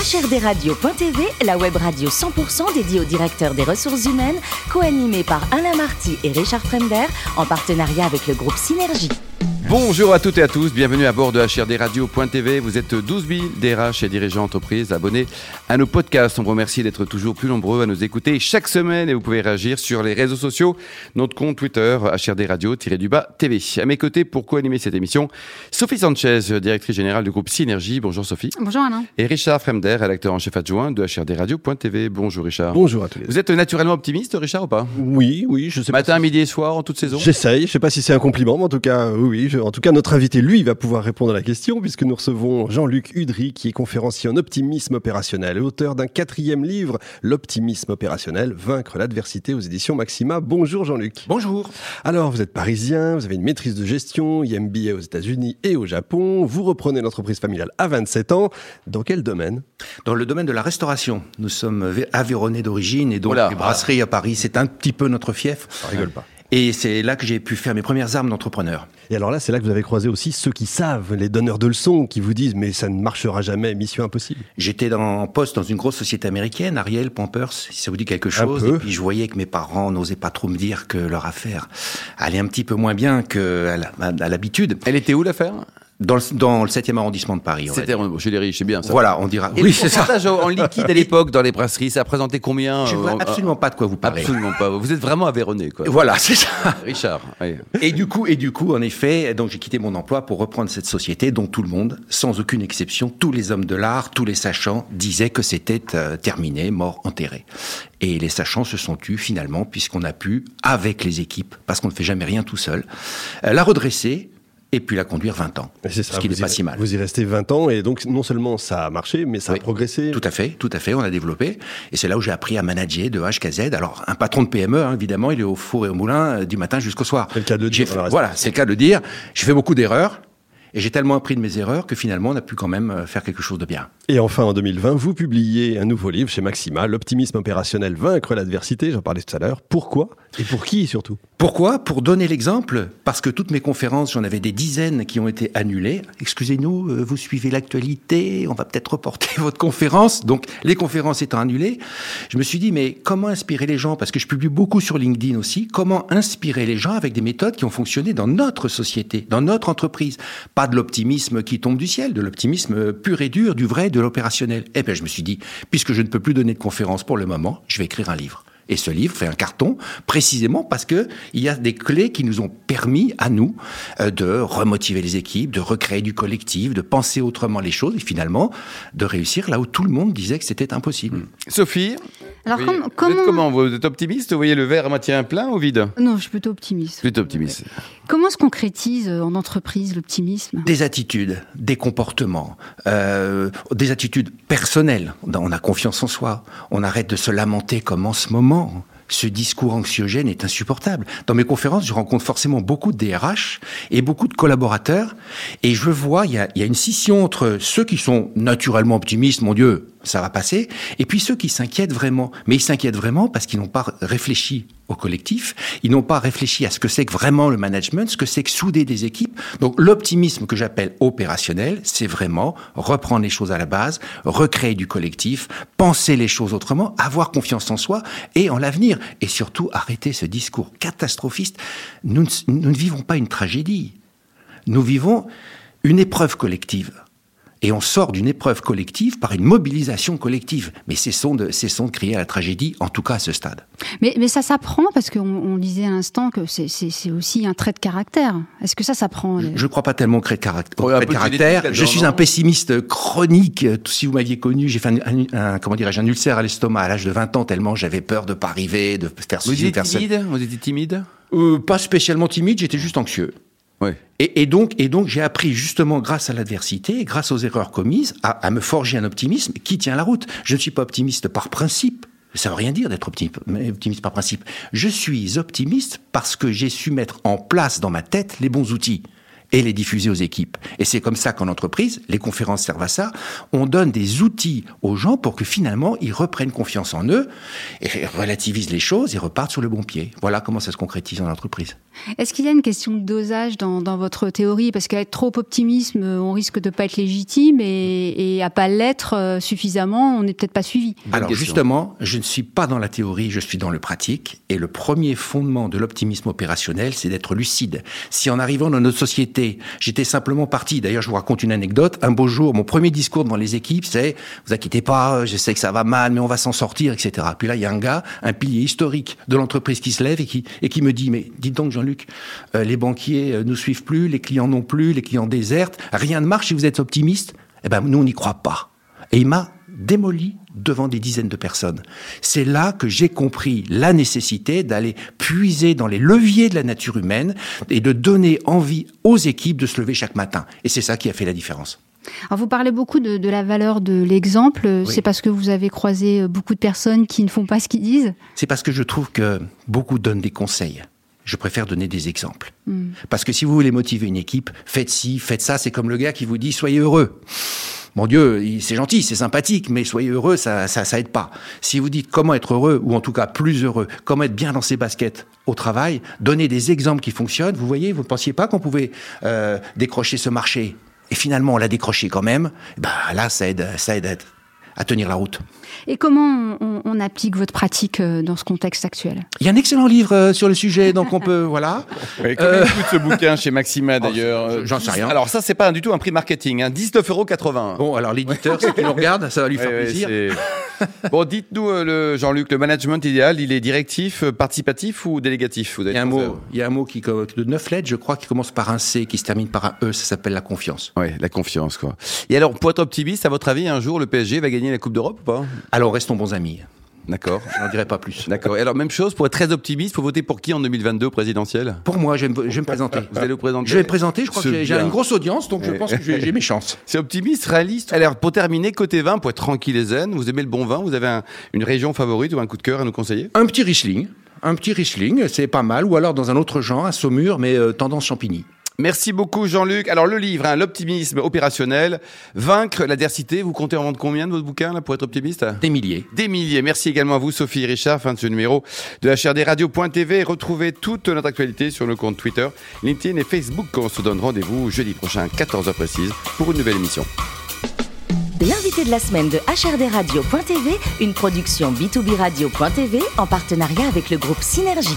HRDRadio.tv, la web radio 100% dédiée aux directeurs des ressources humaines, co-animée par Alain Marty et Richard Fremder, en partenariat avec le groupe Synergie. Bonjour à toutes et à tous, bienvenue à bord de HRDRadio.tv. Vous êtes 12 000 DRH et dirigeants d'entreprise abonnés à nos podcasts. On vous remercie d'être toujours plus nombreux à nous écouter chaque semaine et vous pouvez réagir sur les réseaux sociaux, notre compte Twitter, HRDRadio-du-bas TV. À mes côtés, pour co-animer cette émission, Sophie Sanchez, directrice générale du groupe Synergie. Bonjour Sophie. Bonjour Alain. Et Richard Fremder, rédacteur en chef adjoint de HRDRadio.tv. Bonjour Richard. Bonjour à tous. Vous êtes naturellement optimiste, Richard, ou pas? Oui, oui, je sais Matin, pas. si- midi et soir, en toute saison? J'essaye, je sais pas si c'est un compliment, mais en tout cas, oui, oui. je- En tout cas, notre invité, lui, va pouvoir répondre à la question, puisque nous recevons Jean-Luc Udry, qui est conférencier en optimisme opérationnel, et auteur d'un quatrième livre, L'optimisme opérationnel, vaincre l'adversité aux éditions Maxima. Bonjour Jean-Luc. Bonjour. Alors, vous êtes parisien, vous avez une maîtrise de gestion, IMBA aux États-Unis et au Japon. Vous reprenez l'entreprise familiale à 27 ans. Dans quel domaine? Dans le domaine de la restauration, nous sommes vé- Aveyronnais d'origine et donc Oula. les brasseries à Paris, c'est un petit peu notre fief. Ça rigole pas. Et c'est là que j'ai pu faire mes premières armes d'entrepreneur. Et alors là, c'est là que vous avez croisé aussi ceux qui savent, les donneurs de leçons, qui vous disent mais ça ne marchera jamais, mission impossible. J'étais en poste dans une grosse société américaine, Ariel, Pampers, si ça vous dit quelque chose. peu. Et puis je voyais que mes parents n'osaient pas trop me dire que leur affaire allait un petit peu moins bien qu'à l'habitude. Elle était où l'affaire? Dans le, dans le 7e arrondissement de Paris. C'était chez les riches, c'est bien ça. Voilà, on dira. Et oui, c'est ça. en liquide à l'époque dans les brasseries, ça représentait combien Je vois euh, absolument pas de quoi vous parlez. Absolument pas. Vous êtes vraiment avéronné, quoi. Voilà, c'est ça. Richard, oui. Et du coup, et du coup, en effet, donc j'ai quitté mon emploi pour reprendre cette société dont tout le monde, sans aucune exception, tous les hommes de l'art, tous les sachants disaient que c'était euh, terminé, mort, enterré. Et les sachants se sont tus finalement puisqu'on a pu, avec les équipes, parce qu'on ne fait jamais rien tout seul, euh, la redresser et puis la conduire 20 ans. C'est ça, ce qui n'est pas si mal. Vous y restez 20 ans et donc non seulement ça a marché, mais ça Oui. a progressé. Tout à fait, tout à fait, on a développé. Et c'est là où j'ai appris à manager de H jusqu'à Z. Alors, un patron de PME, hein, évidemment, il est au four et au moulin euh, du matin jusqu'au soir. C'est le cas de le dire, fait-. Voilà, c'est le cas de le dire. J'ai fait beaucoup d'erreurs. Et j'ai tellement appris de mes erreurs que finalement, on a pu quand même euh, faire quelque chose de bien. Et enfin, en 2020, vous publiez un nouveau livre chez Maxima, L'optimisme opérationnel, vaincre l'adversité. J'en parlais tout à l'heure. Pourquoi Et pour qui surtout? Pourquoi? Pour donner l'exemple, parce que toutes mes conférences, j'en avais des dizaines qui ont été annulées. Excusez-nous, euh, vous suivez l'actualité, on va peut-être reporter votre conférence. Donc, les conférences étant annulées, je me suis dit, mais comment inspirer les gens? Parce que je publie beaucoup sur LinkedIn aussi. Comment inspirer les gens avec des méthodes qui ont fonctionné dans notre société, dans notre entreprise? Pas de l'optimisme qui tombe du ciel, de l'optimisme pur et dur, du vrai, de l'opérationnel. Et bien, je me suis dit, puisque je ne peux plus donner de conférences pour le moment, je vais écrire un livre. Et ce livre fait un carton précisément parce que il y a des clés qui nous ont permis à nous euh, de remotiver les équipes, de recréer du collectif, de penser autrement les choses et finalement de réussir là où tout le monde disait que c'était impossible. Sophie Alors vous êtes comment... comment Vous êtes optimiste Vous voyez le verre à moitié plein ou vide Non, je suis plutôt optimiste. Plutôt optimiste. Comment se concrétise euh, en entreprise l'optimisme? Des attitudes, des comportements, euh, des attitudes personnelles. On a confiance en soi. On arrête de se lamenter comme en ce moment. Ce discours anxiogène est insupportable. Dans mes conférences, je rencontre forcément beaucoup de DRH et beaucoup de collaborateurs. Et je vois, il y a, y a une scission entre ceux qui sont naturellement optimistes, mon Dieu, ça va passer, et puis ceux qui s'inquiètent vraiment. Mais ils s'inquiètent vraiment parce qu'ils n'ont pas réfléchi au collectif, ils n'ont pas réfléchi à ce que c'est que vraiment le management, ce que c'est que souder des équipes. Donc l'optimisme que j'appelle opérationnel, c'est vraiment reprendre les choses à la base, recréer du collectif, penser les choses autrement, avoir confiance en soi et en l'avenir. Et surtout arrêter ce discours catastrophiste. Nous ne, nous ne vivons pas une tragédie. Nous vivons une épreuve collective. Et on sort d'une épreuve collective par une mobilisation collective. Mais cessons de, cessons de crier à la tragédie, en tout cas à ce stade. mais, mais ça s'apprend parce qu'on on disait à l'instant que c'est- c'est c'est aussi un trait de caractère. Est-ce que ça s'apprend les- Je ne crois pas tellement au trait de Ouais, caractère. Je suis un pessimiste chronique. Si vous m'aviez connu, j'ai fait un, un- un- comment dirais-je, un ulcère à l'estomac à l'âge de 20 ans, tellement j'avais peur de pas arriver, de faire Vous ceci, de étiez timide? Vous étiez timide? Euh, pas spécialement timide, j'étais juste anxieux. Et, donc, et donc j'ai appris justement grâce à l'adversité, grâce aux erreurs commises, à, me forger un optimisme qui tient la route. Je ne suis pas optimiste par principe. Ça veut rien dire d'être opti- optimiste par principe. Je suis optimiste parce que j'ai su mettre en place dans ma tête les bons outils. Et les diffuser aux équipes. Et c'est comme ça qu'en entreprise, les conférences servent à ça. On donne des outils aux gens pour que finalement ils reprennent confiance en eux et relativisent les choses et repartent sur le bon pied. Voilà comment ça se concrétise en entreprise. Est-ce qu'il y a une question de dosage dans, dans votre théorie? Parce qu'être trop optimiste, on risque de ne pas être légitime et, et à pas l'être euh, suffisamment, on n'est peut-être pas suivi. Alors justement, je ne suis pas dans la théorie, je suis dans le pratique. Et le premier fondement de l'optimisme opérationnel, c'est d'être lucide. Si en arrivant dans notre société, j'étais simplement parti, d'ailleurs je vous raconte une anecdote, un beau jour, mon premier discours devant les équipes, c'est « vous inquiétez pas, je sais que ça va mal, mais on va s'en sortir, etc. » Puis là, il y a un gars, un pilier historique de l'entreprise qui se lève et qui, me dit « mais dites donc Jean-Luc, euh, les banquiers euh, nous suivent plus, les clients non plus, les clients désertent, rien ne marche si vous êtes optimiste. » Eh ben nous, on n'y croit pas. Et il m'a démoli devant des dizaines de personnes. C'est là que j'ai compris la nécessité d'aller puiser dans les leviers de la nature humaine et de donner envie aux équipes de se lever chaque matin. Et c'est ça qui a fait la différence. Alors vous parlez beaucoup de, de la valeur de l'exemple. C'est parce que vous avez croisé beaucoup de personnes qui ne font pas ce qu'ils disent? C'est parce que je trouve que beaucoup donnent des conseils. Je préfère donner des exemples. Mm. Parce que si vous voulez motiver une équipe, faites ci, faites ça. C'est comme le gars qui vous dit soyez heureux mon Dieu, c'est gentil, c'est sympathique, mais soyez heureux, ça, ça, ça aide pas. Si vous dites comment être heureux, ou en tout cas plus heureux, comment être bien dans ses baskets au travail, donnez des exemples qui fonctionnent. Vous voyez, vous ne pensiez pas qu'on pouvait euh, décrocher ce marché, et finalement on l'a décroché quand même. Bah là, ça aide, ça aide à tenir la route. Et comment on, on, applique votre pratique euh, dans ce contexte actuel? Il y a un excellent livre euh, sur le sujet, donc on peut, voilà. Oui, comment euh... coûte ce bouquin chez Maxima oh, d'ailleurs J'en sais rien. Alors ça, c'est pas du tout un prix marketing, hein, 19,80 euros. Bon, alors l'éditeur, si tu nous regarde, ça va lui faire plaisir. bon, dites-nous, euh, Jean-Luc, le management idéal, il est directif, participatif ou délégatif vous il, y a un mot, il y a un mot qui, de neuf lettres, je crois, qui commence par un C, qui se termine par un E, ça s'appelle la confiance. Oui, la confiance, quoi. Et alors, pour être optimiste, à votre avis, un jour, le PSG va gagner la Coupe d'Europe ou pas? Alors, restons bons amis. D'accord. Je n'en dirai pas plus. D'accord. Et alors, même chose, pour être très optimiste, faut voter pour qui en 2022 au présidentiel? Pour moi, je vais, me, je vais me présenter. Vous allez vous présenter Je vais me présenter, je crois que j'ai une grosse audience, donc je pense que j'ai mes chances. C'est optimiste, réaliste. Alors, pour terminer, côté vin, pour être tranquille et zen, vous aimez le bon vin, vous avez un, une région favorite ou un coup de cœur à nous conseiller? Un petit Riesling. Un petit Riesling, c'est pas mal. Ou alors dans un autre genre, un Saumur, mais euh, tendance champigny. Merci beaucoup Jean-Luc. Alors le livre, hein, l'optimisme opérationnel, vaincre l'adversité. Vous comptez en vendre combien de votre bouquin là pour être optimiste? Des milliers. Des milliers. Merci également à vous Sophie et Richard. Fin de ce numéro de HRDRadio.tv. Retrouvez toute notre actualité sur nos comptes Twitter, LinkedIn et Facebook. On se donne rendez-vous jeudi prochain à 14h précise pour une nouvelle émission. L'invité de la semaine de HRDRadio.tv, une production B2B Radio.tv en partenariat avec le groupe Synergie.